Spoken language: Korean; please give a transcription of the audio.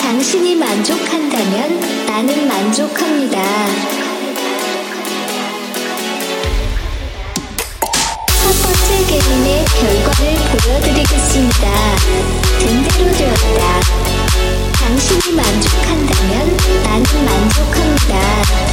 당신이 만족한다면 나는 만족합니다. 첫 번째 게임의 결과를 보여드리겠습니다. 등대로 되었다. 당신이 만족한다면 나는 만족합니다.